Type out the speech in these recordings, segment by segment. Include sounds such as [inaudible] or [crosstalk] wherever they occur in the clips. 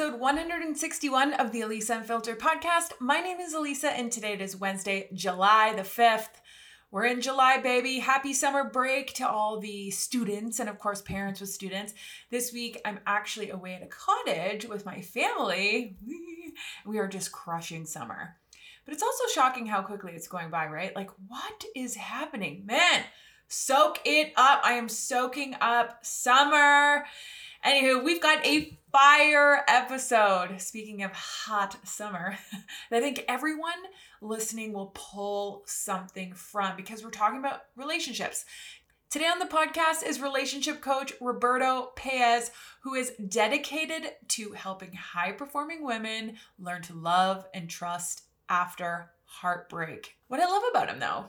Episode 161 of the Elisa Unfiltered podcast. My name is Elisa, and today it is Wednesday, July the 5th. We're in July, baby. Happy summer break to all the students and, of course, parents with students. This week, I'm actually away at a cottage with my family. [laughs] We are just crushing summer. But it's also shocking how quickly it's going by, right? Like, what is happening? Man, soak it up. I am soaking up summer. Anywho, we've got a fire episode. Speaking of hot summer, that [laughs] I think everyone listening will pull something from because we're talking about relationships. Today on the podcast is relationship coach Roberto Paez, who is dedicated to helping high performing women learn to love and trust after heartbreak. What I love about him, though,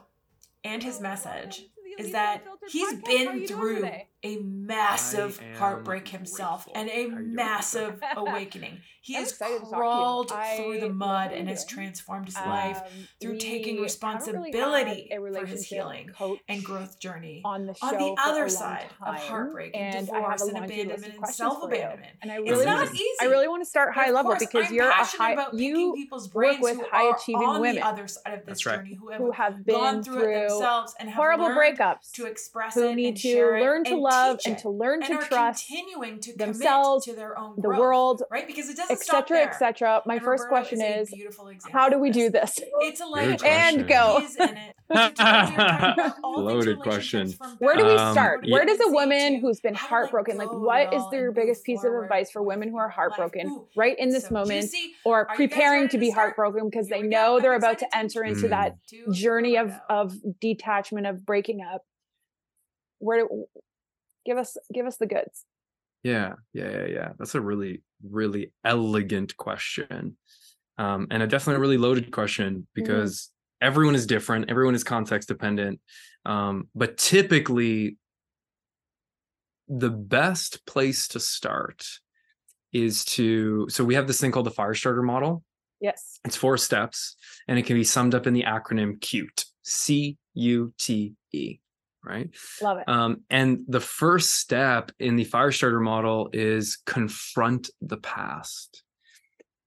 and his message, is that he's been through a massive heartbreak himself and a massive [laughs] awakening. He I'm has excited to talk to you. crawled through the mud and has transformed his life Um, through we taking responsibility really for his healing and growth journey. on the show On the other long side of heartbreak and, and I have divorce a and of abandonment and self-abandonment. And I It's really, not want- easy. I really want to start high of level because I'm you're a high about you people's work brains with who high are achieving on women the other side of this That's right. journey, who have, who have gone been through, it themselves and have horrible breakups to express who it need and to learn to and love and to learn and to are trust continuing to themselves, to their own the world, right? Because it doesn't stop etc there. etc my And first Roberto question a is beautiful how do we do this. this It's a Good and question. go in it. So today we are talking about all things Loaded question. where do we Um, start yeah. where does a woman who's been how to let heartbroken like what is of what it is all their biggest piece of advice for women who are heartbroken right in this moment or Are you guys preparing to to be heartbroken because they know they're about to enter into Mm. that journey of of detachment of breaking up where do, give us give us the goods Yeah, yeah, yeah, yeah. That's a really, really elegant question. Um, and a definitely really loaded question because everyone is different, everyone is context dependent. Um, but typically, the best place to start is to so we have this thing called the fire starter model. yes It's four steps, and it can be summed up in the acronym CUTE, C U T E, right? love it Um, and the first step in the fire starter model is confront the past.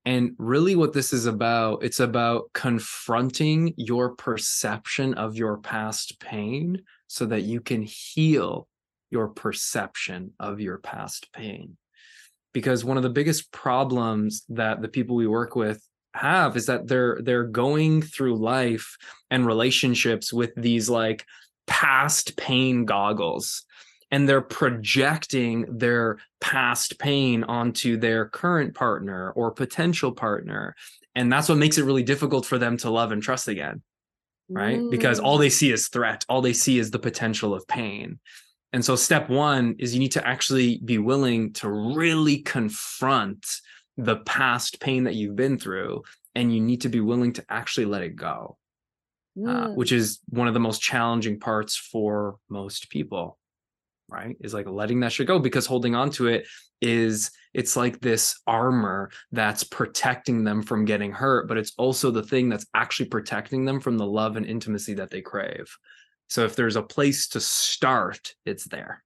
And really, what this is about, it's about confronting your perception of your past pain so that you can heal your perception of your past pain. Because one of the biggest problems that the people we work with have is that they're they're going through life and relationships with these like past pain goggles and they're projecting their past pain onto their current partner or potential partner. And that's what makes it really difficult for them to love and trust again right? Because all Mm. they see is threat. All they see is the potential of pain. And so step 1 is you need to actually be willing to really confront the past pain that you've been through and you need to be willing to actually let it go uh, Mm. which is one of the most challenging parts for most people right is like letting that shit go because holding on to it is it's like this armor that's protecting them from getting hurt but it's also the thing that's actually protecting them from the love and intimacy that they crave so if there's a place to start it's there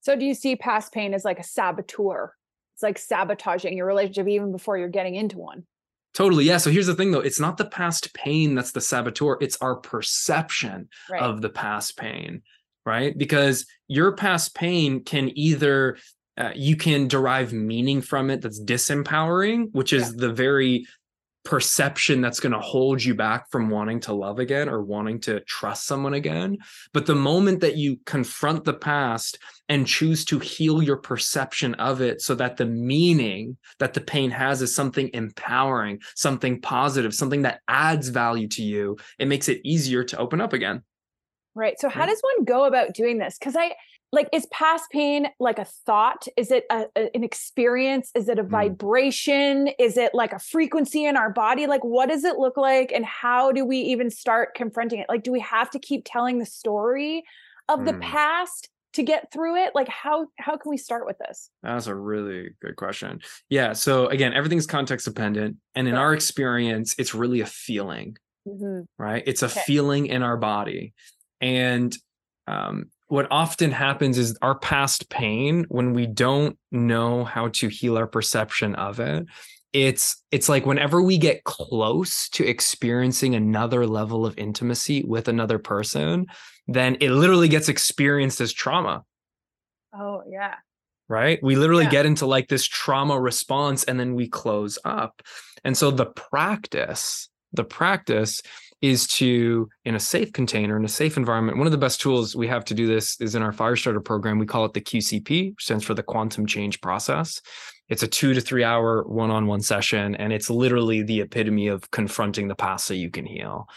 So do you see past pain as like a saboteur? It's like sabotaging your relationship even before you're getting into one. Totally yeah so here's the thing though it's not the past pain that's the saboteur it's our perception Right. of the past pain, right? Because your past pain can either uh, you can derive meaning from it that's disempowering, which is the very perception that's going to hold you back from wanting to love again or wanting to trust someone again. But the moment that you confront the past and choose to heal your perception of it so that the meaning that the pain has is something empowering, something positive, something that adds value to you, it makes it easier to open up again. Right. So how does one go about doing this? Because I like is past pain like a thought? Is it a, a- an experience? Is it a Mm. vibration? Is it like a frequency in our body? Like what does it look like? And how do we even start confronting it? Like, do we have to keep telling the story of the Mm. past to get through it? Like how how can we start with this? That's a really good question. Yeah. So again, everything's context dependent. And in Sure. our experience, it's really a feeling, Mhm. right? It's a Okay. feeling in our body. And um, what often happens is our past pain, when we don't know how to heal our perception of it, it's it's like whenever we get close to experiencing another level of intimacy with another person, then it literally gets experienced as trauma. Oh yeah. right? We literally Yeah. get into like this trauma response and then we close up. And so the practice, the practice is to, in a safe container, in a safe environment, one of the best tools we have to do this is in our Firestarter program. We call it the QCP, which stands for the Quantum Change Process. It's a two to three hour one on one session, and it's literally the epitome of confronting the past so you can heal.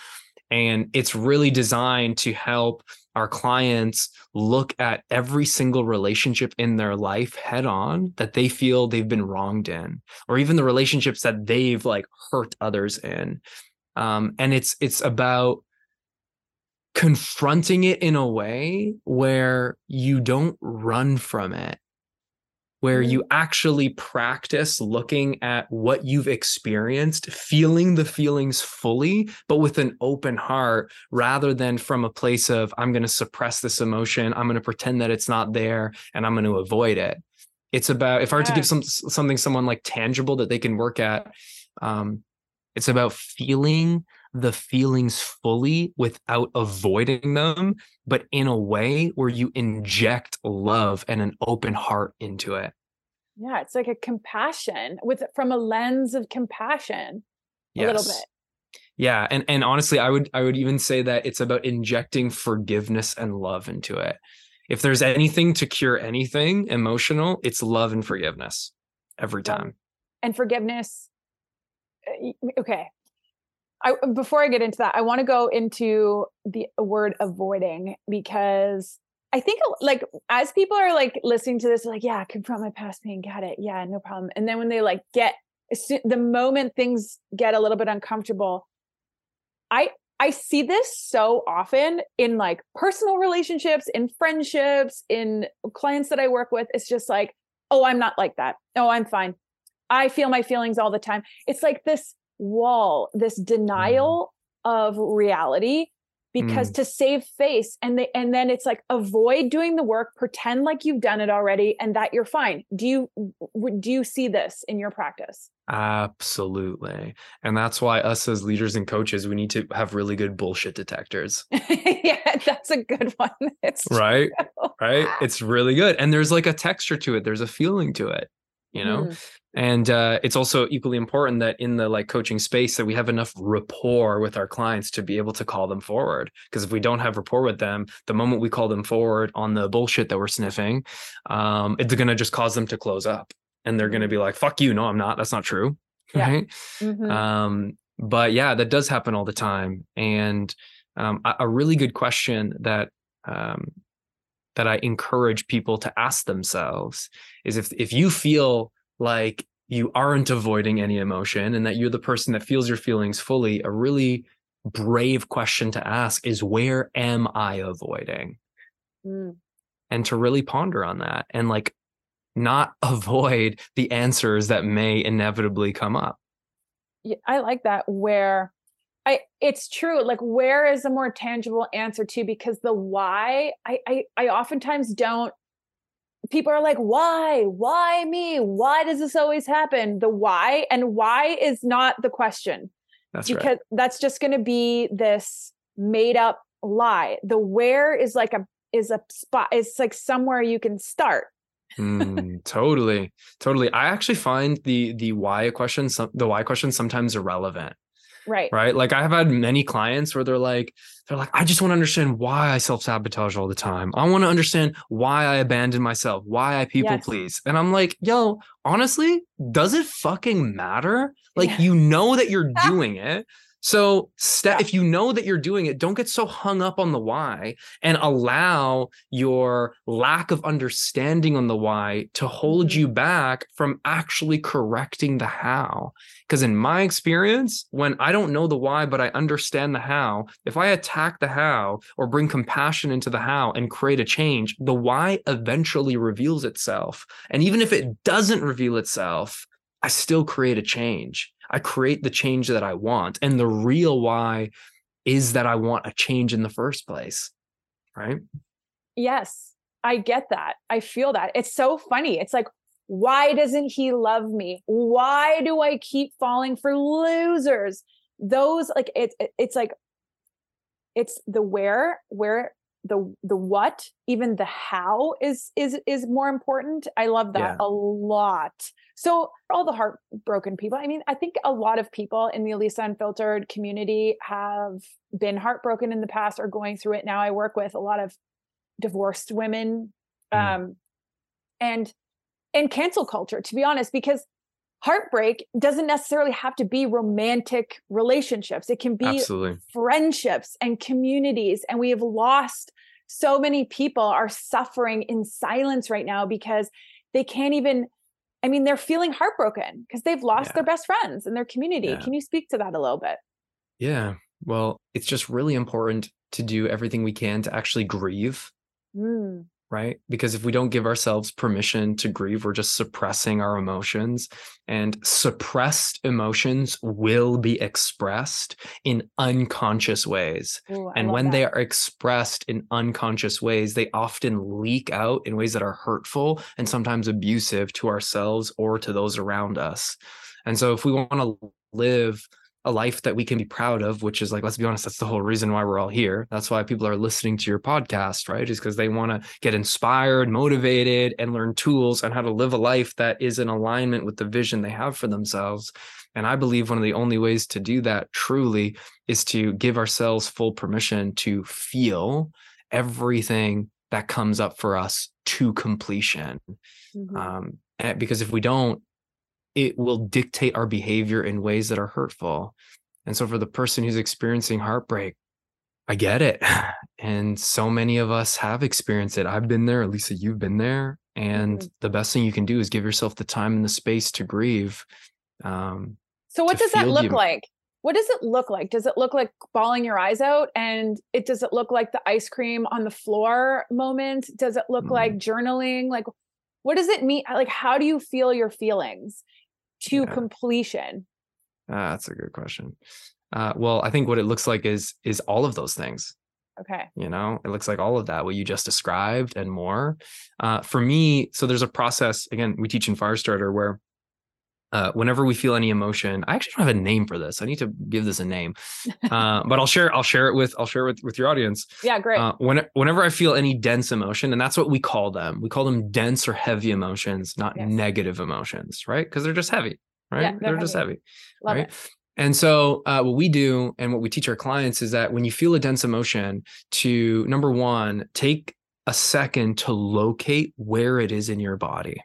And it's really designed to help our clients look at every single relationship in their life head on that they feel they've been wronged in, or even the relationships that they've like hurt others in. Um, and it's it's about confronting it in a way where you don't run from it where you actually practice looking at what you've experienced, feeling the feelings fully, but with an open heart rather than from a place of, I'm going to suppress this emotion, I'm going to pretend that it's not there, and I'm going to avoid it. It's about, if I were to give some something someone like tangible that they can work at, um, it's about feeling the feelings fully without avoiding them, but in a way where you inject love and an open heart into it. Yeah. It's like a compassion with from a lens of compassion. A little bit. Yeah, and and honestly, I would I would even say that it's about injecting forgiveness and love into it. If there's anything to cure anything emotional, it's love and forgiveness every time. and forgiveness okay. I, before i get into that i want to go into the word avoiding because i think like as people are like listening to this like yeah confront my past pain got it yeah no problem. And then when they like get the moment things get a little bit uncomfortable i i see this so often in like personal relationships in friendships in clients that i work with it's just like oh i'm not like that. Oh i'm fine I feel my feelings all the time. It's like this wall, this denial of reality because to save face and they and then it's like avoid doing the work, pretend like you've done it already and that you're fine. Do you do you see this in your practice? Absolutely. And that's why us as leaders and coaches, we need to have really good bullshit detectors. [laughs] yeah, that's a good one. [laughs] It's Right? true. Right? It's really good. And there's like a texture to it. There's a feeling to it, you know? Mhm. And uh, it's also equally important that in the like coaching space that we have enough rapport with our clients to be able to call them forward. Because if we don't have rapport with them the moment we call them forward on the bullshit that we're sniffing um, it's going to just cause them to close up. And they're going to be like fuck you. No i'm not. That's not true. [laughs] Yeah. right? Mhm. um, but yeah that does happen all the time. And um, a, a really good question that um, that i encourage people to ask themselves is if if you feel like you aren't avoiding any emotion and that you're the person that feels your feelings fully a really brave question to ask is where am i avoiding Mm. and to really ponder on that and like not [laughs] avoid the answers that may inevitably come up Yeah, I like that where I it's true. Like where is a more tangible answer to because the why I I I oftentimes don't people are like why? Why me? Why does this always happen? The why and why is not the question. That's because right that's just going to be this made up lie. The where is like a is a spot it's like somewhere you can start. Mm, totally. Totally. I actually find the the why question some the why question sometimes irrelevant right. right? Like i have had many clients where they're like they're like i just want to understand why i self-sabotage all the time. I want to understand why i abandon myself why i people Yes. please. And i'm like yo honestly does it fucking matter? Like Yeah. you know that you're [laughs] doing it So, step, if you know that you're doing it, don't get so hung up on the why and allow your lack of understanding on the why to hold Mhm. you back from actually correcting the how. Because in my experience, when I don't know the why, but I understand the how, if I attack the how or bring compassion into the how and create a change, the why eventually reveals itself. And even if it doesn't reveal itself, I still create a change. I create the change that I want. And the real why is that I want a change in the first place. Right. Yes, I get that. I feel that. It's so funny. It's like, why doesn't he love me? Why do I keep falling for losers? Those like it, it- it's like it's the where, where the the what, even the how is is is more important. I love that Yeah. a lot. So for all the heartbroken people, I mean, I think a lot of people in the Elisa Unfiltered community have been heartbroken in the past or going through it now. I work with a lot of divorced women Mm. um and and cancel culture to be honest because heartbreak doesn't necessarily have to be romantic relationships it can be Absolutely. friendships and communities and we have lost so many people are suffering in silence right now because they can't even i mean they're feeling heartbroken because they've lost Yeah. their best friends and their community Yeah. can you speak to that a little bit Yeah. Well, it's just really important to do everything we can to actually grieve. Mm, right? Because if we don't give ourselves permission to grieve, we're just suppressing our emotions. And suppressed emotions will be expressed in unconscious ways. ooh, And when that. they are expressed in unconscious ways, they often leak out in ways that are hurtful and sometimes abusive to ourselves or to those around us. And so, if we want to live a life that we can be proud of, which is like, let's be honest, that's the whole reason why we're all here. That's why people are listening to your podcast, right? Is because they want to get inspired, motivated, and learn tools on how to live a life that is in alignment with the vision they have for themselves. And I believe one of the only ways to do that truly is to give ourselves full permission to feel everything that comes up for us to completion. Mhm. Um, because if we don't, it will dictate our behavior in ways that are hurtful. And so, for the person who's experiencing heartbreak, I get it. [sighs] And so many of us have experienced it. I've been there. Lisa, you've been there. And Mhm. the best thing you can do is give yourself the time and the space to grieve. Um, So what does that look the- like? What does it look like? Does it look like bawling your eyes out? And it does it look like the ice cream on the floor moment? Does it look Mm. like journaling? Like what does it mean? Like how do you feel your feelings to Yeah. completion? ah, that's a good question. Uh, well, I think what it looks like is is all of those things. Okay. you know it looks like all of that what you just described and more uh, for me so there's a process again we teach in firestarter where uh, whenever we feel any emotion i actually don't have a name for this i need to give this a name [laughs] uh, but i'll share i'll share it with i'll share it with, with your audience Yeah, great. uh, when, whenever i feel any dense emotion and that's what we call them we call them dense or heavy emotions not Yes. negative emotions right because they're just heavy right Yeah, they're they're just heavy. heavy Love right? it. And so, uh, what we do and what we teach our clients is that when you feel a dense emotion, to number one, take a second to locate where it is in your body,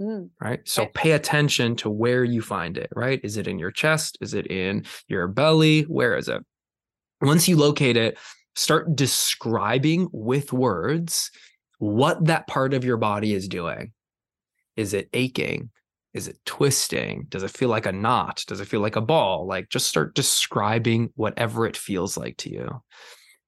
Mm, right? So, pay attention to where you find it, right? Is it in your chest? Is it in your belly? Where is it? Once you locate it, start describing with words what that part of your body is doing. Is it aching? Is it twisting? Does it feel like a knot? Does it feel like a ball? Like just start describing whatever it feels like to you.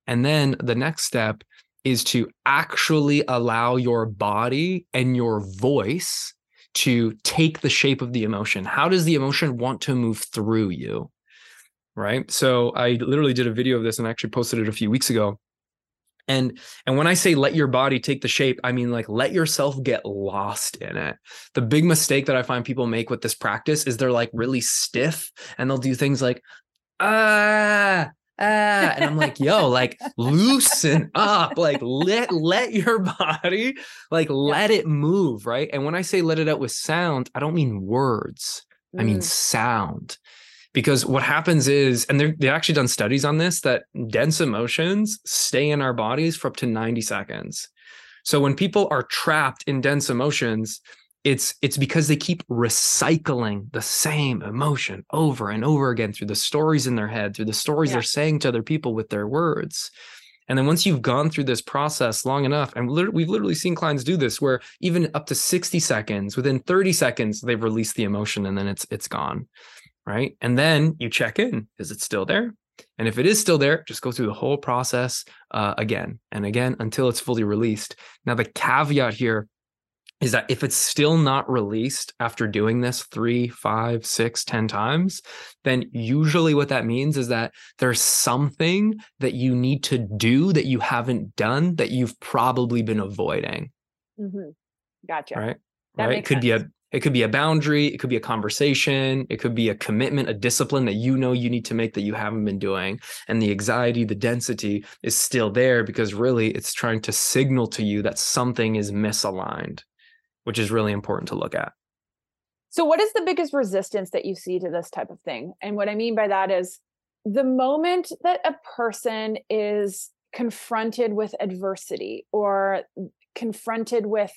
And then the next step is to actually allow your body and your voice to take the shape of the emotion. How does the emotion want to move through you? Right. So I literally did a video of this and I actually posted it a few weeks ago. And and when I say let your body take the shape, I mean like let yourself get lost in it. The big mistake that I find people make with this practice is they're like really stiff and they'll do things like ah and I'm like, yo, like loosen up, like let let your [laughs] body like let it move, right? And when I say let it out with sound, I don't mean words. I mean mm, sound. Because what happens is, and they're- they've actually done studies on this, that dense emotions stay in our bodies for up to 90 seconds. So when people are trapped in dense emotions, it's it's because they keep recycling the same emotion over and over again through the stories in their head through the stories Yeah. they're saying to other people with their words. And then once you've gone through this process long enough and we've literally seen clients do this where even up to 60 seconds within 30 seconds they've released the emotion and then it's it's gone right? And then you check in is it still there? And if it is still there just go through the whole process uh, again and again until it's fully released. Now the caveat here is that if it's still not released after doing this three, five, six, ten times, then usually what that means is that there's something that you need to do that you haven't done that you've probably been avoiding. hmm Gotcha. Right. That right. Could be a it could be a boundary, it could be a conversation, it could be a commitment, a discipline that you know you need to make that you haven't been doing. And the anxiety, the density is still there because really it's trying to signal to you that something is misaligned, which is really important to look at. So, what is the biggest resistance that you see to this type of thing? And what I mean by that is the moment that a person is confronted with adversity or confronted with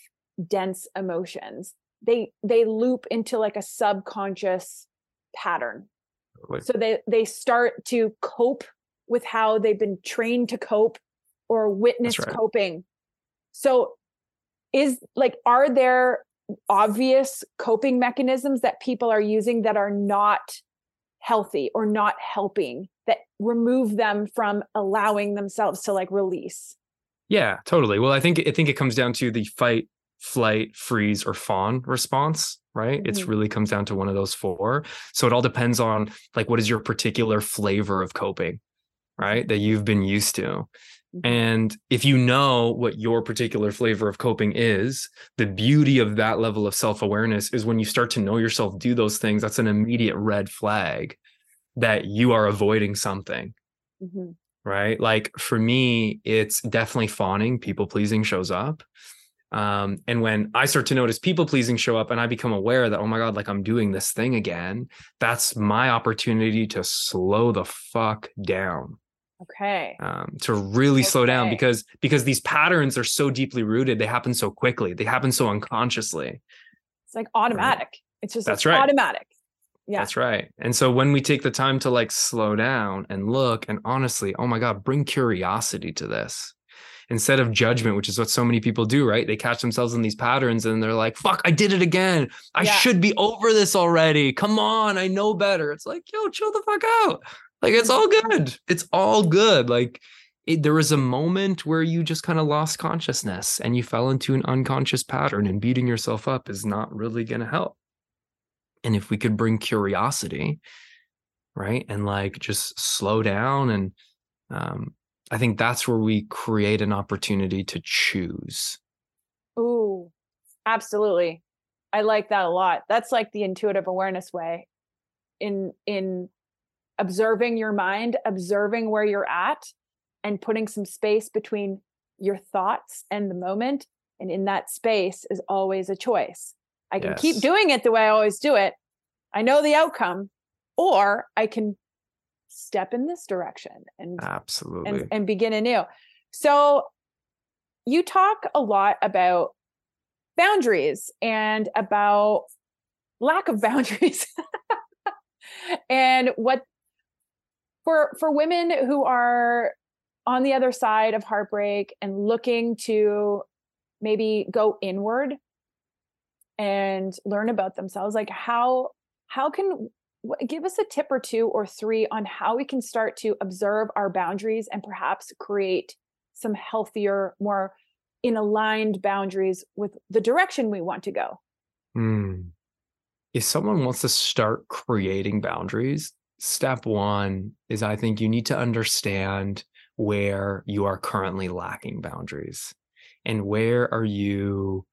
dense emotions, they they loop into like a subconscious pattern. So they they start to cope with how they've been trained to cope or witness right. coping. So is like are there obvious coping mechanisms that people are using that are not healthy or not helping that remove them from allowing themselves to like release Yeah, totally. Well, I think I think it comes down to the fight, flight, freeze, or fawn response, right? It's Mhm. really comes down to one of those four. So it all depends on like what is your particular flavor of coping, right? That you've been used to. Mhm. And if you know what your particular flavor of coping is, the beauty of that level of self awareness is when you start to know yourself do those things, that's an immediate red flag that you are avoiding something Mhm. right? Like for me, it's definitely fawning, people pleasing shows up. Um, and when I start to notice people pleasing show up and I become aware that, oh my God, like I'm doing this thing again, that's my opportunity to slow the fuck down. Okay Um, to really slow down because because these patterns are so deeply rooted, they happen so quickly, they happen so unconsciously. it's like automatic it's just That's like right. automatic yeah That's right. And so when we take the time to like slow down and look, and honestly, oh my God, bring curiosity to this instead of judgment, which is what so many people do, right? They catch themselves in these patterns and they're like, fuck, I did it again. I Yeah. should be over this already. Come on, I know better. It's like, yo, chill the fuck out. Like, it's all good. It's all good. Like, it, there was a moment where you just kind of lost consciousness and you fell into an unconscious pattern, and beating yourself up is not really going to help. And if we could bring curiosity, right, and like just slow down, and um, I think that's where we create an opportunity to choose. Ooh, absolutely. I like that a lot. That's like the intuitive awareness way in in observing your mind, observing where you're at and putting some space between your thoughts and the moment and in that space is always a choice. I can keep doing it the way I always do it. I know the outcome or I can step in this direction and Absolutely. and, and begin anew. So you talk a lot about boundaries and about lack of [laughs] boundaries. and what for for women who are on the other side of heartbreak and looking to maybe go inward and learn about themselves like how how can give us a tip or two or three on how we can start to observe our boundaries and perhaps create some healthier more in aligned boundaries with the direction we want to go Hmm. If someone wants to start creating boundaries, step one is I think you need to understand where you are currently lacking boundaries and where are you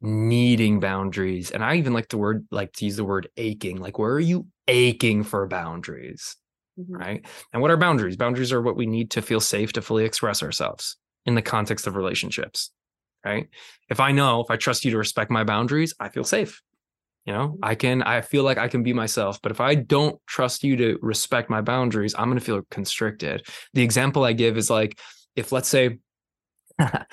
needing boundaries. And I even like the word, like to use the word aching, like where are you aching for boundaries? Mhm. right? And what are boundaries? Boundaries are what we need to feel safe to fully express ourselves in the context of relationships, right? If I know, if I trust you to respect my boundaries, I feel safe. You know, I can, I feel like I can be myself. But if I don't trust you to respect my boundaries, I'm going to feel constricted. The example I give is like, if let's say, [laughs] I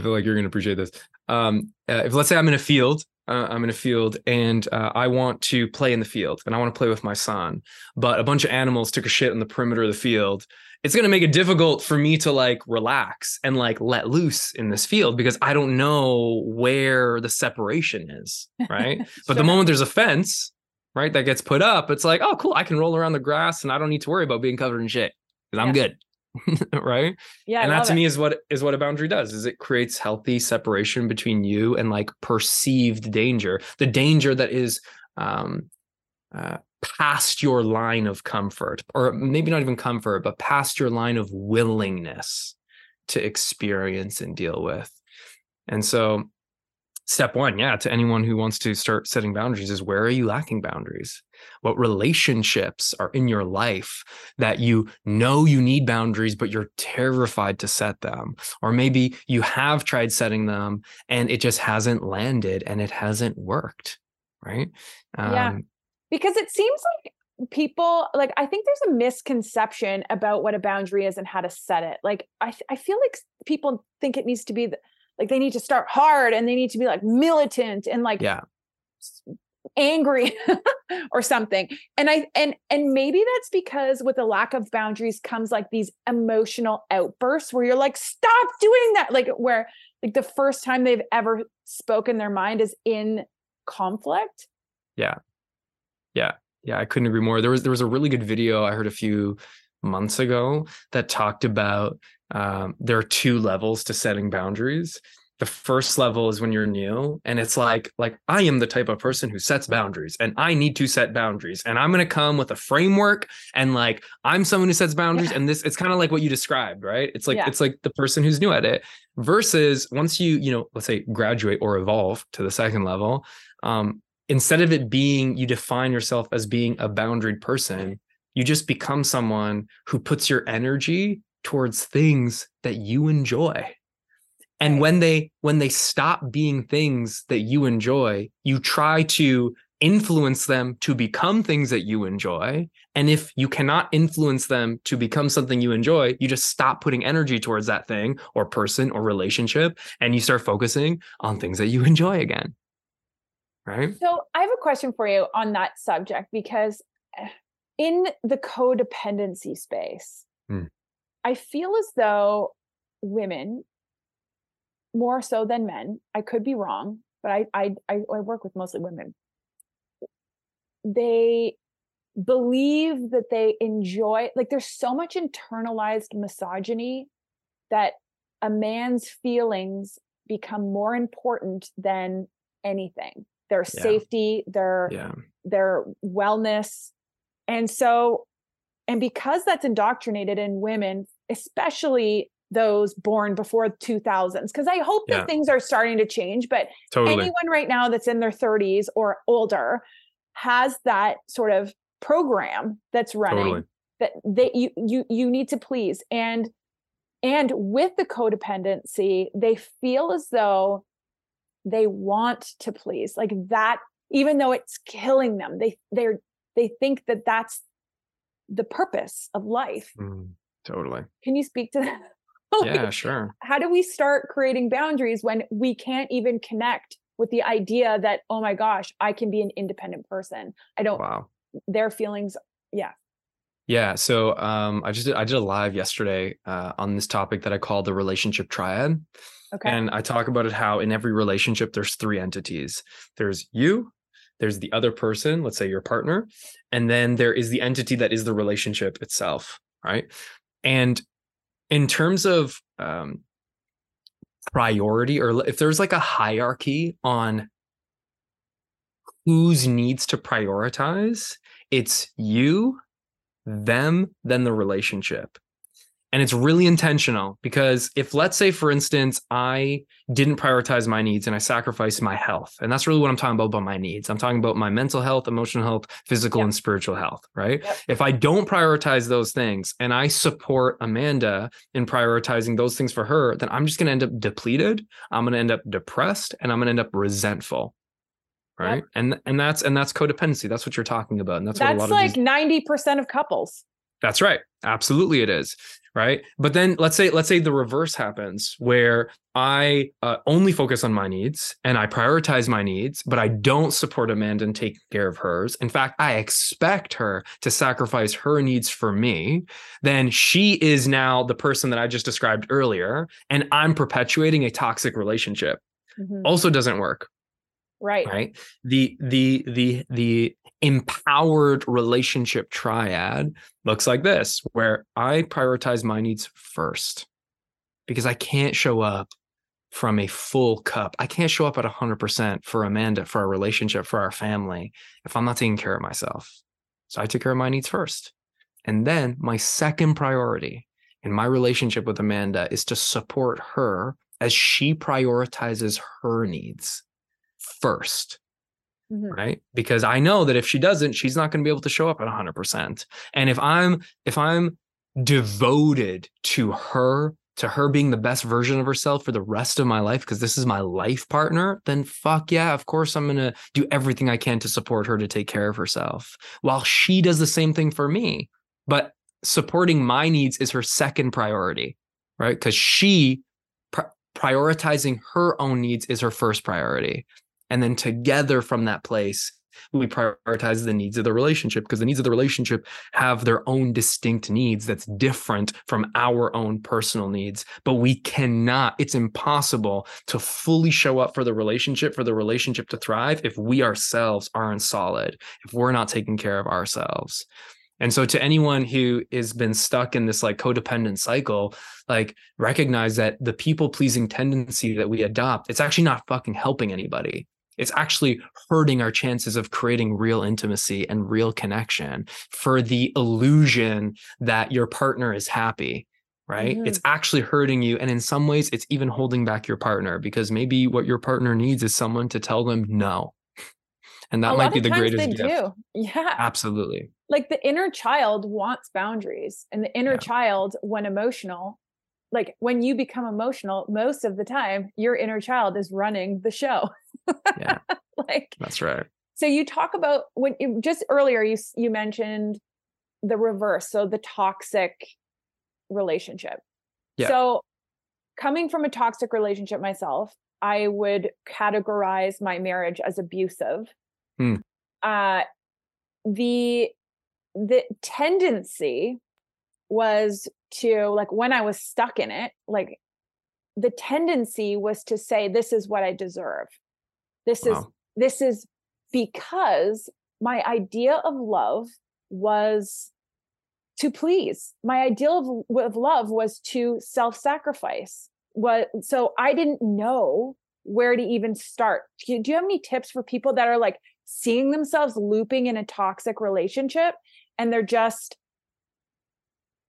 feel like you're going to appreciate this. Um, uh, if let's say I'm in a field uh, I'm in a field and uh, I want to play in the field and I want to play with my son, but a bunch of animals took a shit in the perimeter of the field. It's going to make it difficult for me to like relax and like let loose in this field because I don't know where the separation is. Right. [laughs] But the moment there's a fence, right, that gets put up, it's like, oh, cool. I can roll around the grass and I don't need to worry about being covered in shit because I'm good. [laughs] right Yeah, and that to it. me is what is what a boundary does is it creates healthy separation between you and like perceived danger the danger that is um uh, past your line of comfort or maybe not even comfort but past your line of willingness to experience and deal with and so step one yeah to anyone who wants to start setting boundaries is where are you lacking boundaries? What relationships are in your life that you know you need boundaries but you're terrified to set them? Or maybe you have tried setting them and it just hasn't landed and it hasn't worked right? Yeah. um, because it seems like people like i think there's a misconception about what a boundary is and how to set it. Like i, I feel like people think it needs to be the, like they need to start hard and they need to be like militant and like yeah. angry [laughs] or something. And i and and maybe that's because with a lack of boundaries comes like these emotional outbursts where you're like stop doing that! Like where like the first time they've ever spoken their mind is in conflict. Yeah. Yeah. yeah i couldn't agree more. There was there was a really good video. I heard a few months ago that talked about um, there are two levels to setting boundaries the first level is when you're new and it's like like i am the type of person who sets boundaries and i need to set boundaries and i'm going to come with a framework and like i'm someone who sets boundaries Yeah. and this it's kind of like what you described right it's like Yeah. it's like the person who's new at it versus once you you know let's say graduate or evolve to the second level um instead of it being you define yourself as being a boundaried person you just become someone who puts your energy towards things that you enjoy. And when they when they stop being things that you enjoy you try to influence them to become things that you enjoy. And if you cannot influence them to become something you enjoy you just stop putting energy towards that thing or person or relationship and you start focusing on things that you enjoy again. Right? So I have a question for you on that subject because eh, in the codependency space, Hmm. I feel as though women, more so than men, I could be wrong, but I I I, I work with mostly women. They believe that they enjoy like there's so much internalized misogyny that a man's feelings become more important than anything their Yeah. safety their yeah their wellness and so and because that's indoctrinated in women especially those born before 2000s because i hope that things are starting to change but totally. anyone right now that's in their 30s or older has that sort of program that's running totally. that they you you you need to please. And and with the codependency they feel as though they want to please like that even though it's killing them they they're they think that that's the purpose of life. Mm, totally. Can you speak to that? [laughs] Like, yeah sure. how do we start creating boundaries when we can't even connect with the idea that oh my gosh i can be an independent person. I don't wow. their feelings Yeah, Yeah. so um, I just did, I did a live yesterday uh, on this topic that I call the relationship triad, okay. and I talk about it how in every relationship there's three entities. There's you, there's the other person, let's say your partner, and then there is the entity that is the relationship itself, right? And in terms of um, priority, or if there's like a hierarchy on whose needs to prioritize, it's you, them, then the relationship. And it's really intentional because if, let's say, for instance, I didn't prioritize my needs and I sacrificed my health, and that's really what I'm talking about about my needs. I'm talking about my mental health, emotional health, physical Yep. and spiritual health, right? Yep. If I don't prioritize those things and I support Amanda in prioritizing those things for her, then I'm just going to end up depleted. I'm going to end up depressed and I'm going to end up resentful. Yep. Right. And and that's and that's codependency. That's what you're talking about. And that's, what a lot like of these 90% of couples that's right. Absolutely it is. Right? But then let's say let's say the reverse happens where i uh, only focus on my needs and i prioritize my needs but i don't support amanda in taking care of hers. In fact i expect her to sacrifice her needs for me. Then she is now the person that i just described earlier and i'm perpetuating a toxic relationship. Mhm. also doesn't work Right. right? The the the the empowered relationship triad looks like this where i prioritize my needs first because i can't show up from a full cup. I can't show up at 100% for amanda for our relationship for our family if i'm not taking care of myself. So i take care of my needs first. And then my second priority in my relationship with amanda is to support her as she prioritizes her needs first Mhm. right? Because i know that if she doesn't she's not going to be able to show up at 100% and if i'm if i'm devoted to her to her being the best version of herself for the rest of my life because this is my life partner then fuck yeah of course i'm going to do everything i can to support her to take care of herself. While she does the same thing for me but supporting my needs is her second priority right? Because she pri- prioritizing her own needs is her first priority and then together from that place we prioritize the needs of the relationship because the needs of the relationship have their own distinct needs that's different from our own personal needs. But we cannot it's impossible to fully show up for the relationship for the relationship to thrive if we ourselves aren't solid if we're not taking care of ourselves. And so to anyone who has been stuck in this like codependent cycle like recognize that the people pleasing tendency that we adopt it's actually not fucking helping anybody it's actually hurting our chances of creating real intimacy and real connection for the illusion that your partner is happy right Mhm. it's actually hurting you and in some ways it's even holding back your partner because maybe what your partner needs is someone to tell them no and that a might be the greatest they gift do. [laughs] Yeah. absolutely like the inner child wants boundaries and the inner Yeah. child when emotional like when you become emotional most of the time your inner child is running the show Yeah. [laughs] like that's right so you talk about when you just earlier you you mentioned the reverse so the toxic relationship Yeah. so coming from a toxic relationship myself i would categorize my marriage as abusive Hmm. uh the the tendency was to like when i was stuck in it like the tendency was to say this is what i deserve. This is this is because my idea of love was to please. My ideal of, of love was to self-sacrifice. What so i didn't know where to even start. Do you, do you have any tips for people that are like seeing themselves looping in a toxic relationship and they're just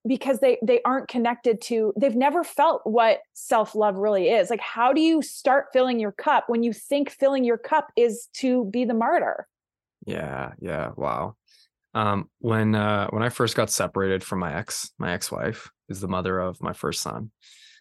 because they they aren't connected to they've never felt what self-love really is like how do you start filling your cup when you think filling your cup is to be the martyr Yeah, yeah, wow. Um, when uh when I first got separated from my ex, my ex-wife is the mother of my first son.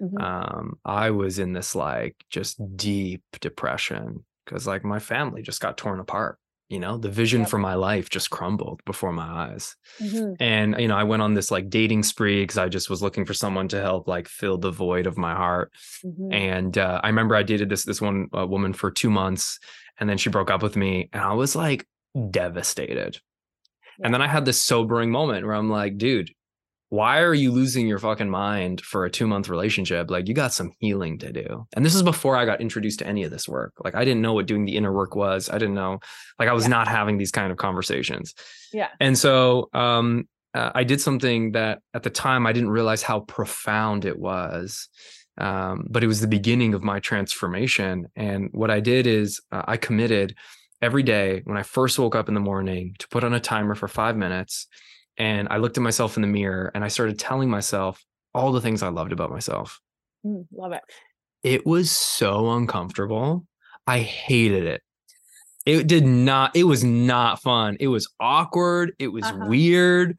Mhm. Um, I was in this like just deep depression because like my family just got torn apart. You know, the vision Yep. for my life just crumbled before my eyes. Mhm. And you know, I went on this like dating spree because I just was looking for someone to help like fill the void of my heart. Mhm. And uh, I remember I dated this this one uh, woman for two months, and then she broke up with me, and I was like devastated. And then I had this sobering moment where I'm like, dude, why are you losing your fucking mind for a two month relationship? Like, you got some healing to do. And this is before I got introduced to any of this work. Like, I didn't know what doing the inner work was. I didn't know, like, I was Yeah. not having these kind of conversations. Yeah. And so, um, uh, I did something that at the time I didn't realize how profound it was. Um, but it was the beginning of my transformation. And what I did is uh, I committed every day when I first woke up in the morning to put on a timer for five minutes. And I looked at myself in the mirror and I started telling myself all the things I loved about myself. Mm, love it It was so uncomfortable. I hated it. It did not, it was not fun. It was awkward. It was Uh-huh. weird.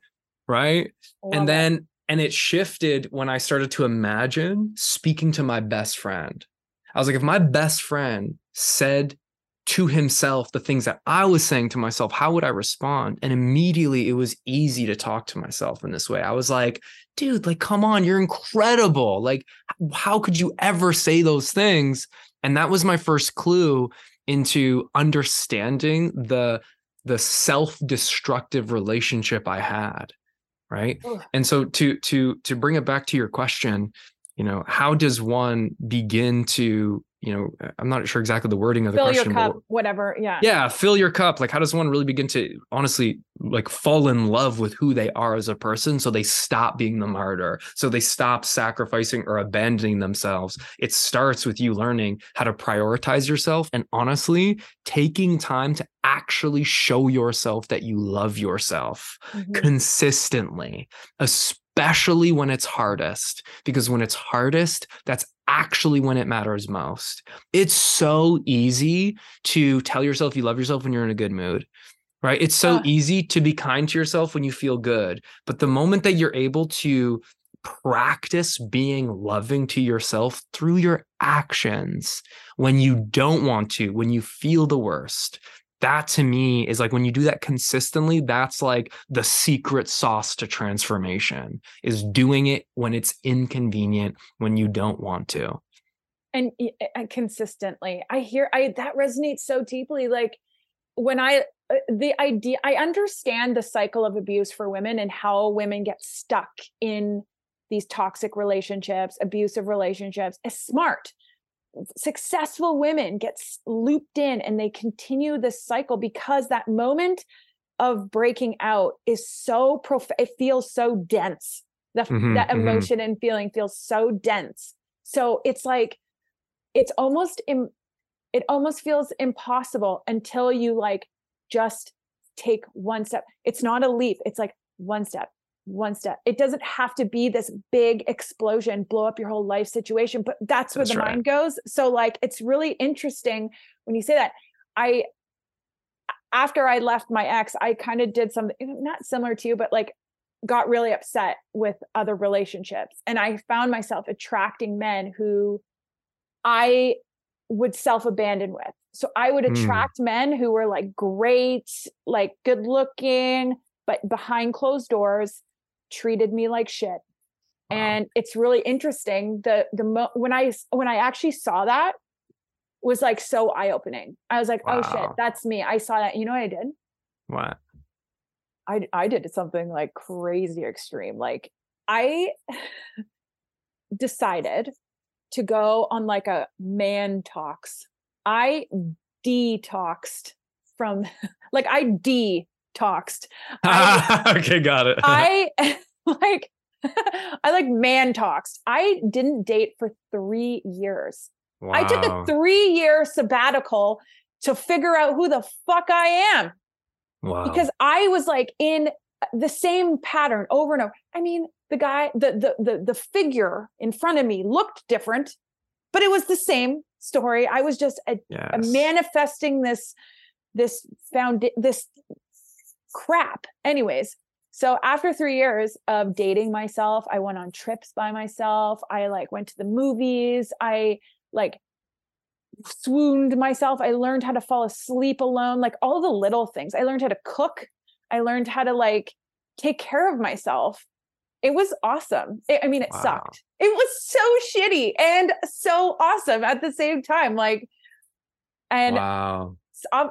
Right. And it. then, and it shifted when I started to imagine speaking to my best friend. I was like, if my best friend said to himself the things that I was saying to myself, how would I respond? And immediately it was easy to talk to myself in this way. I was like, dude, like, come on, you're incredible. Like, how could you ever say those things? And that was my first clue into understanding the the self-destructive relationship I had. Right. And so to to to bring it back to your question, you know, how does one begin to you know, uh, I'm not sure exactly the wording of the fill question. your cup, whatever. Yeah. Yeah, fill your cup. Like, how does one really begin to honestly like fall in love with who they are as a person so they stop being the martyr, so they stop sacrificing or abandoning themselves? It starts with you learning how to prioritize yourself and honestly taking time to actually show yourself that you love yourself mm-hmm. consistently, especially when it's hardest. Because when it's hardest, that's actually when it matters most. It's so easy to tell yourself you love yourself when you're in a good mood, right? It's so easy to be kind to yourself when you feel good. But the moment that you're able to practice being loving to yourself through your actions when you don't want to, when you feel the worst, that to me is like when you do that consistently that's like the secret sauce to transformation is doing it when it's inconvenient when you don't want to. And, and consistently. I hear i that resonates so deeply like when i uh, the idea i understand the cycle of abuse for women and how women get stuck in these toxic relationships abusive relationships it's smart successful women get looped in and they continue this cycle because that moment of breaking out is so prof it feels so dense the, mm-hmm, that mm-hmm. emotion mm-hmm. and feeling feels so dense so it's like it's almost Im- it almost feels impossible until you like just take one step it's not a leap it's like one step one step. It doesn't have to be this big explosion, blow up your whole life situation, but that's where that's the right. mind goes. So, like, it's really interesting when you say that. I, after I left my ex, I kind of did something not similar to you, but like got really upset with other relationships. And I found myself attracting men who I would self abandon with. So I would mm. attract mm. men who were like great, like good looking, but behind closed doors treated me like shit. Wow. And it's really interesting. The the mo- when I when I actually saw that was like so eye opening. I was like, wow. oh shit, that's me. I saw that. You know what I did? What? I I did something like crazy extreme. Like I [sighs] decided to go on like a man talks. I detoxed from [laughs] like I de toxed. [laughs] okay, got it. I [laughs] like [laughs] I like man talks. I didn't date for three years. Wow. I took a three year sabbatical to figure out who the fuck I am. Wow. Because I was like in the same pattern over and over. I mean, the guy, the the the the figure in front of me looked different, but it was the same story. I was just a, yes. a manifesting this this found this crap. Anyways, so after three years of dating myself, I went on trips by myself. I like went to the movies. I like swooned myself. I learned how to fall asleep alone, like all the little things. I learned how to cook. I learned how to like take care of myself. It was awesome. It, I mean, it wow. sucked. It was so shitty and so awesome at the same time. Like, and wow.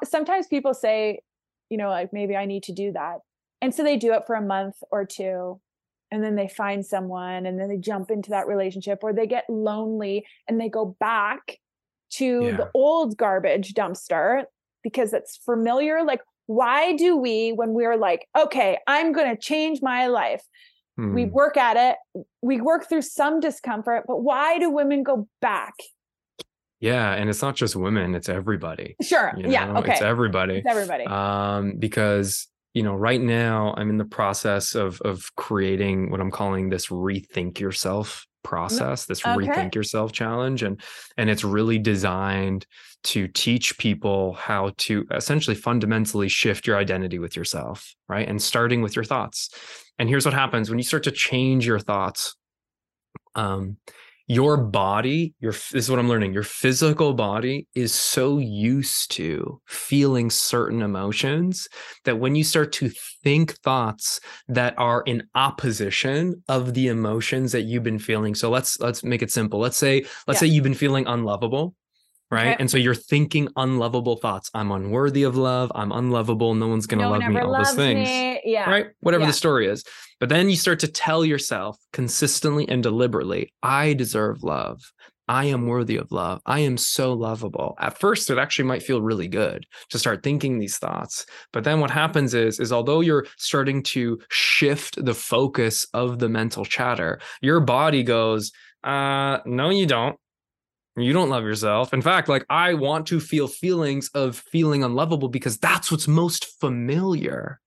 sometimes people say, you know, like maybe I need to do that. And so they do it for a month or two and then they find someone and then they jump into that relationship or they get lonely and they go back to yeah. the old garbage dumpster because it's familiar. Like, why do we, when we're like, okay, I'm going to change my life, hmm. we work at it, we work through some discomfort, but why do women go back yeah, and it's not just women, it's everybody. Sure. You know? Yeah, okay. It's everybody. It's everybody. Um because you know, right now I'm in the process of of creating what I'm calling this rethink yourself process, this okay. rethink yourself challenge and and it's really designed to teach people how to essentially fundamentally shift your identity with yourself, right? And starting with your thoughts. And here's what happens when you start to change your thoughts um your body, your this is what I'm learning. Your physical body is so used to feeling certain emotions that when you start to think thoughts that are in opposition of the emotions that you've been feeling. So let's let's make it simple. Let's say let's yeah. say you've been feeling unlovable right? Okay. And so you're thinking unlovable thoughts. I'm unworthy of love. I'm unlovable. No one's going to no love me. All those things. Me. Yeah. Right. Whatever yeah. the story is. But then you start to tell yourself consistently and deliberately, I deserve love. I am worthy of love. I am so lovable. At first, it actually might feel really good to start thinking these thoughts. But then what happens is, is although you're starting to shift the focus of the mental chatter, your body goes, uh, no, you don't you don't love yourself. In fact, like I want to feel feelings of feeling unlovable because that's what's most familiar.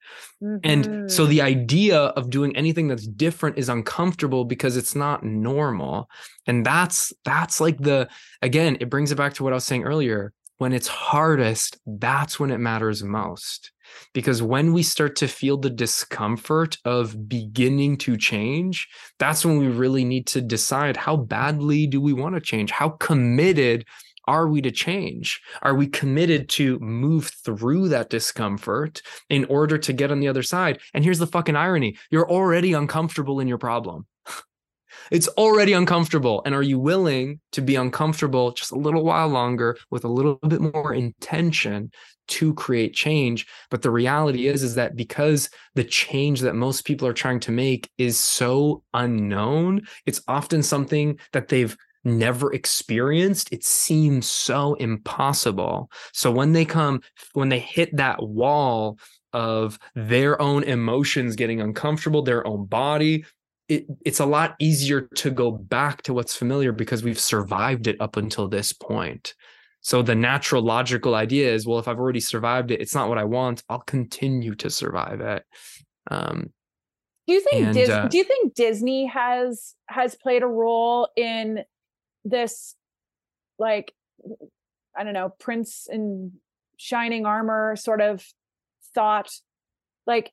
Mm-hmm. And so mm-hmm. the idea of doing anything that's different is uncomfortable because it's not normal. And that's that's like the again, it brings it back to what I was saying earlier. When it's hardest, that's when it matters most. Because when we start to feel the discomfort of beginning to change, that's when we really need to decide how badly do we want to change? How committed are we to change? Are we committed to move through that discomfort in order to get on the other side? And here's the fucking irony you're already uncomfortable in your problem. It's already uncomfortable. And are you willing to be uncomfortable just a little while longer with a little bit more intention to create change? But the reality is is that because the change that most people are trying to make is so unknown it's often something that they've never experienced. It seems so impossible. So when they come when they hit that wall of their own emotions getting uncomfortable their own body it, it's a lot easier to go back to what's familiar because we've survived it up until this point so the natural logical idea is, well, if I've already survived it, it's not what I want. I'll continue to survive it. Um, do you think and, Dis- uh, do you think Disney has has played a role in this like I don't know, Prince in shining armor sort of thought like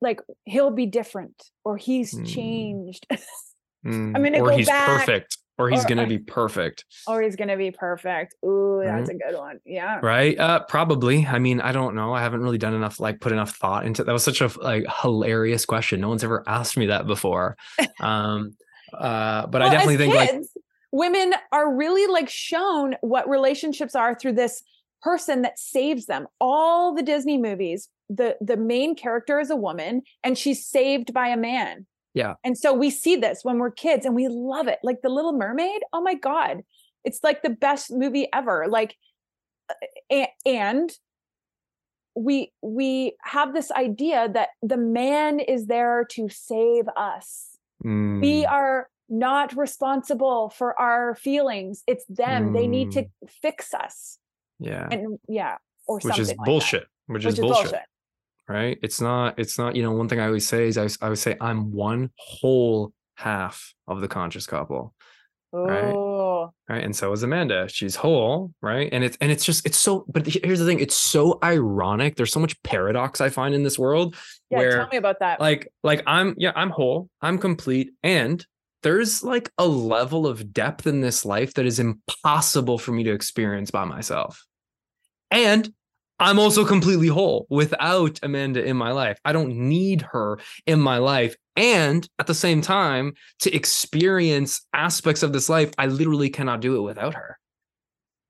like he'll be different or he's mm, changed. [laughs] mm, I'm gonna or go he's back. perfect or he's or, to be perfect. Or he's to be perfect. Ooh, that's a good one. Yeah. Right. Uh, probably. I mean, I don't know. I haven't really done enough, like put enough thought into that was such a like hilarious question. No one's ever asked me that before. Um, uh, but well, I definitely think kids, like women are really like shown what relationships are through this person that saves them. All the Disney movies, the the main character is a woman and she's saved by a man yeah. And so we see this when we're kids and we love it. Like The Little Mermaid, oh my God. It's like the best movie ever. Like and we we have this idea that the man is there to save us. Mm. We are not responsible for our feelings. It's them. Mm. They need to mm. fix us. Yeah. And yeah, or which is bullshit. Which, which, is, bullshit. bullshit right? It's not it's not you know one thing i always say is i, I would say i'm one whole half of the conscious couple right? Oh. right and so is amanda. She's whole right? And it's and it's just it's so but here's the thing it's so ironic there's so much paradox i find in this world yeah where, tell me about that. like like i'm yeah i'm whole i'm complete and there's like a level of depth in this life that is impossible for me to experience by myself. And I'm also completely whole without Amanda in my life. I don't need her in my life. And at the same time, to experience aspects of this life, I literally cannot do it without her.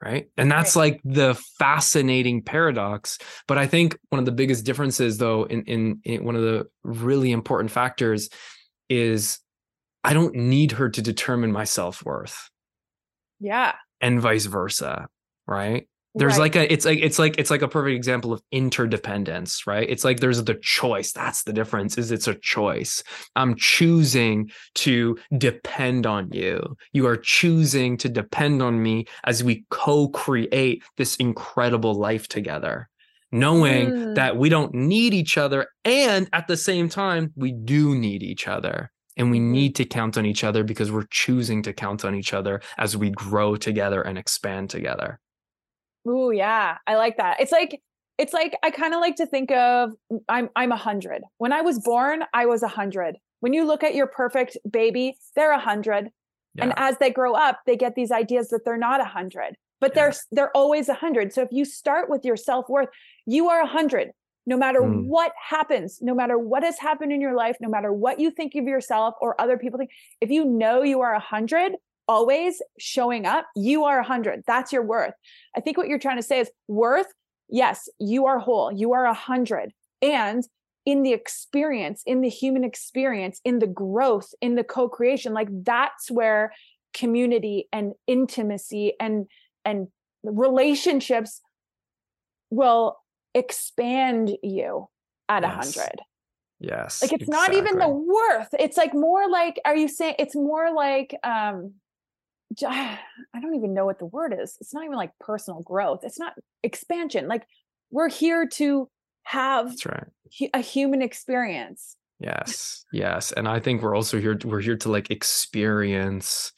Right. And that's like the fascinating paradox. But I think one of the biggest differences, though, in, in, in one of the really important factors is I don't need her to determine my self worth. Yeah. And vice versa. Right there's right. like a it's like it's like it's like a perfect example of interdependence right it's like there's the choice that's the difference is it's a choice i'm choosing to depend on you you are choosing to depend on me as we co-create this incredible life together knowing mm. that we don't need each other and at the same time we do need each other and we mm-hmm. need to count on each other because we're choosing to count on each other as we grow together and expand together Ooh, yeah. I like that. It's like it's like I kind of like to think of I'm I'm a hundred. When I was born, I was a hundred. When you look at your perfect baby, they're a hundred. and as they grow up they get these ideas that they're not a hundred but yeah. they're they're always a hundred so if you start with your self-worth you are a hundred no matter mm. what happens no matter what has happened in your life no matter what you think of yourself or other people think if you know you are a hundred always showing up you are a hundred that's your worth i think what you're trying to say is worth yes you are whole you are a hundred and in the experience, in the human experience, in the growth, in the co-creation, like that's where community and intimacy and and relationships will expand you at a yes. hundred. Yes. Like it's exactly. not even the worth. It's like more like, are you saying it's more like um I don't even know what the word is. It's not even like personal growth. It's not expansion. Like we're here to have right. a human experience. Yes. Yes. And I think we're also here we're here to like experience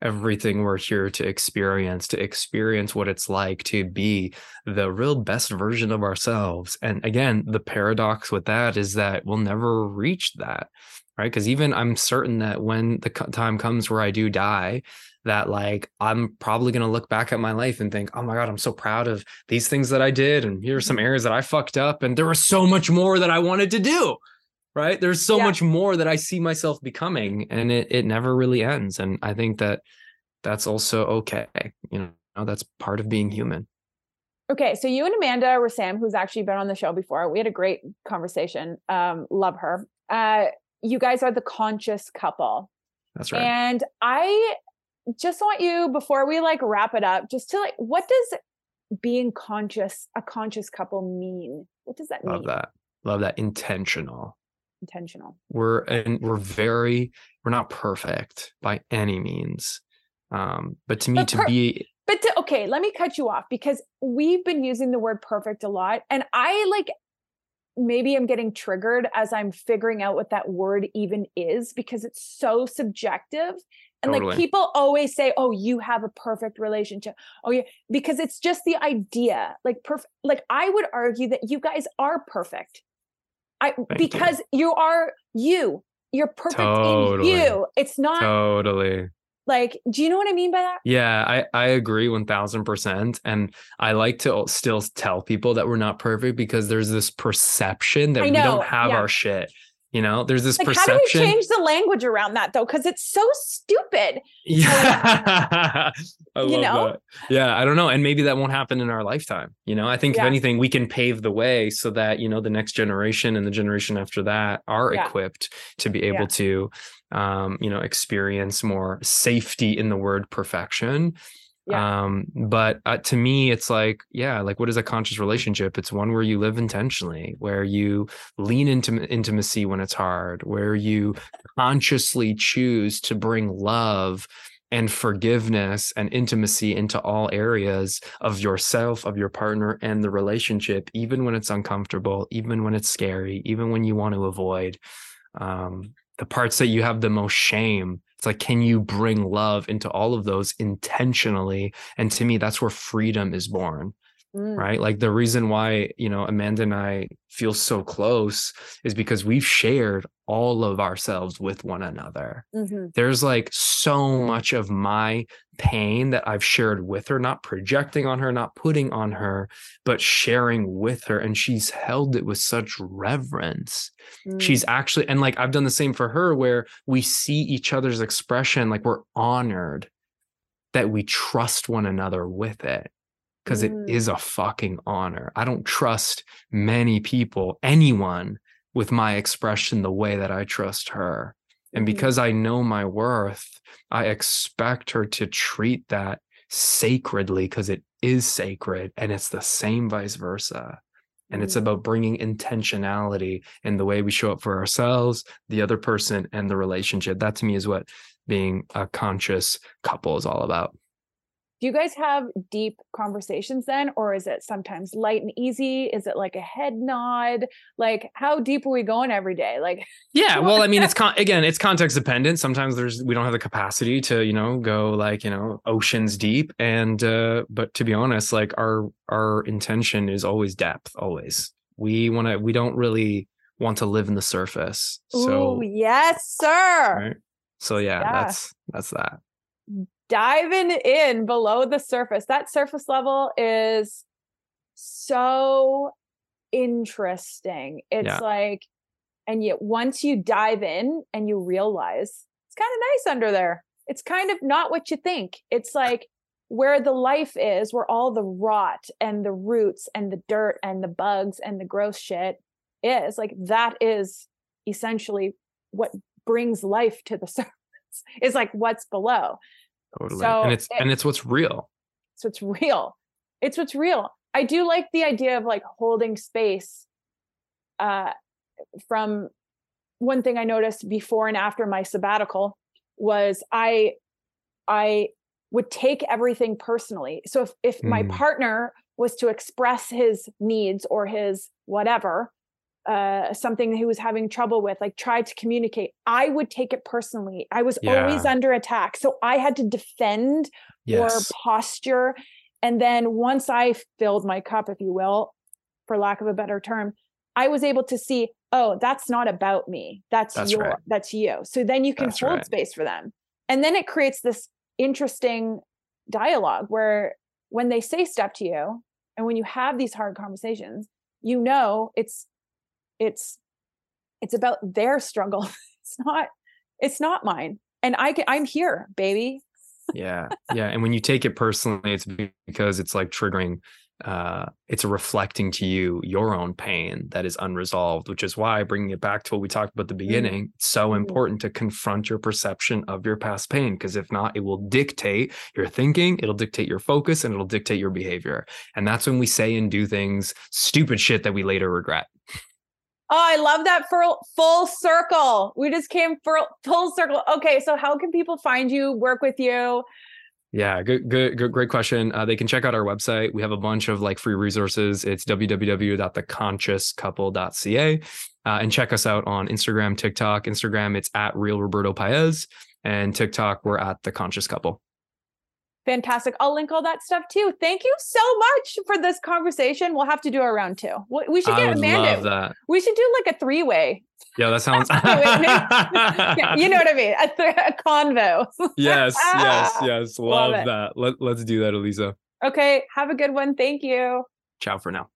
everything we're here to experience to experience what it's like to be the real best version of ourselves and again the paradox with that is that we'll never reach that right because even i'm certain that when the time comes where i do die that like I'm probably going to look back at my life and think, "Oh my god, I'm so proud of these things that I did and here are some mm-hmm. areas that I fucked up and there was so much more that I wanted to do." Right? There's so yeah. much more that I see myself becoming and it it never really ends and I think that that's also okay. You know, that's part of being human. Okay, so you and Amanda were Sam, who's actually been on the show before, we had a great conversation. Um, love her. Uh, you guys are the conscious couple. That's right. And I just want you before we like wrap it up, just to like, what does being conscious, a conscious couple mean? What does that Love mean? Love that. Love that. Intentional. Intentional. We're and we're very we're not perfect by any means. Um, but to me, but per- to be but to, okay, let me cut you off because we've been using the word perfect a lot, and I like maybe I'm getting triggered as I'm figuring out what that word even is because it's so subjective and totally. like people always say, "Oh, you have a perfect relationship." Oh, yeah, because it's just the idea. Like perfect. Like I would argue that you guys are perfect. I Thank because you. you. are you. You're perfect totally. in you. It's not totally like do you know what i mean by that yeah i i agree 1000% and i like to still tell people that we're not perfect because there's this perception that we don't have yeah. our shit you know, there's this like, perception. How do we change the language around that though? Because it's so stupid. Yeah. [laughs] you know? That. Yeah, I don't know. And maybe that won't happen in our lifetime. You know, I think yeah. if anything, we can pave the way so that, you know, the next generation and the generation after that are yeah. equipped to be able yeah. to um, you know, experience more safety in the word perfection yeah. Um, but uh, to me, it's like, yeah, like what is a conscious relationship? It's one where you live intentionally, where you lean into intimacy when it's hard, where you consciously choose to bring love and forgiveness and intimacy into all areas of yourself, of your partner, and the relationship, even when it's uncomfortable, even when it's scary, even when you want to avoid um, the parts that you have the most shame it's like, can you bring love into all of those intentionally? And to me, that's where freedom is born. Mm. Right. Like the reason why, you know, Amanda and I feel so close is because we've shared all of ourselves with one another. Mm-hmm. There's like so much of my pain that I've shared with her, not projecting on her, not putting on her, but sharing with her. And she's held it with such reverence. Mm. She's actually, and like I've done the same for her, where we see each other's expression, like we're honored that we trust one another with it because mm. it is a fucking honor. I don't trust many people, anyone with my expression the way that I trust her. And mm-hmm. because I know my worth, I expect her to treat that sacredly because it is sacred and it's the same vice versa. And it's mm-hmm. about bringing intentionality in the way we show up for ourselves, the other person, and the relationship. That to me is what being a conscious couple is all about do you guys have deep conversations then or is it sometimes light and easy? Is it like a head nod? Like how deep are we going every day? Like [laughs] yeah well i mean it's [laughs] con- again it's context dependent. Sometimes there's we don't have the capacity to you know go like you know oceans deep. And uh but to be honest like our our intention is always depth always. We want to we don't really want to live in the surface. So Ooh, yes sir. Right? so yeah, yeah, that's that's that diving in below the surface. That surface level is so interesting. It's Yeah. like, and yet once you dive in and you realize it's kind of nice under there, it's kind of not what you think. It's like where the life is, where all the rot and the roots and the dirt and the bugs and the gross shit is, like that is essentially what brings life to the [laughs] surface, is like what's below. Totally. So and it's it- and it's what's real. So it's real. It's what's real. I do like the idea of like holding space. Uh, from one thing I noticed before and after my sabbatical was I, I would take everything personally. So if if my Mm. partner was to express his needs or his whatever, uh, something he was having trouble with, like try to communicate, I would take it personally. I was always under attack, so I had to defend Yes. or posture. And then once I filled my cup, if you will, for lack of a better term, I was able to see, oh, that's not about me. That's, That's your, right. that's you. So then you can That's hold right. space for them. And then it creates this interesting dialogue where when they say stuff to you and when you have these hard conversations, you know it's it's it's about their struggle. [laughs] it's not it's not mine. And I can, I'm here, baby. yeah yeah and when you take it personally it's because it's like triggering uh it's reflecting to you your own pain that is unresolved which is why bringing it back to what we talked about at the beginning it's so Mhm. important to confront your perception of your past pain because if not it will dictate your thinking it'll dictate your focus and it'll dictate your behavior and that's when we say and do things stupid shit that we later regret Oh, I love that full full circle. We just came full full circle. Okay, so how can people find you, work with you? Yeah, good, good, good, great question. Uh, they can check out our website. We have a bunch of like free resources. It's www.theconsciouscouple.ca, uh, and check us out on Instagram, TikTok. Instagram, it's at Real Roberto Paez, and TikTok, we're at the Conscious Couple. Fantastic. I'll link all that stuff too. Thank you so much for this conversation. We'll have to do a round two. We should get Amanda. We should do like a three way. [laughs] [laughs] Yeah, that sounds. you know what I mean? A, th- a convo. yes, yes, [laughs] yes. Love Love, that. Let, let's do that, Elisa. Okay. Have a good one. Thank you. Ciao for now.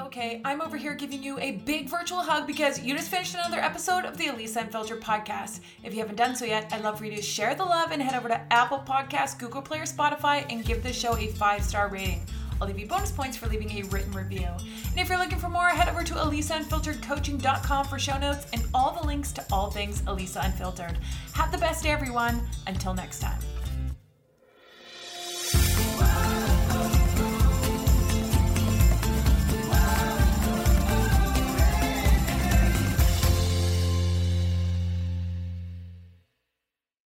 Okay, I'm over here giving you a big virtual hug because you just finished another episode of the Elisa Unfiltered podcast. If you haven't done so yet, I'd love for you to share the love and head over to Apple Podcasts, Google Play, or Spotify and give this show a five star rating. I'll leave you bonus points for leaving a written review. And if you're looking for more, head over to elisaunfilteredcoaching.com for show notes and all the links to all things Elisa Unfiltered. Have the best day, everyone. Until next time.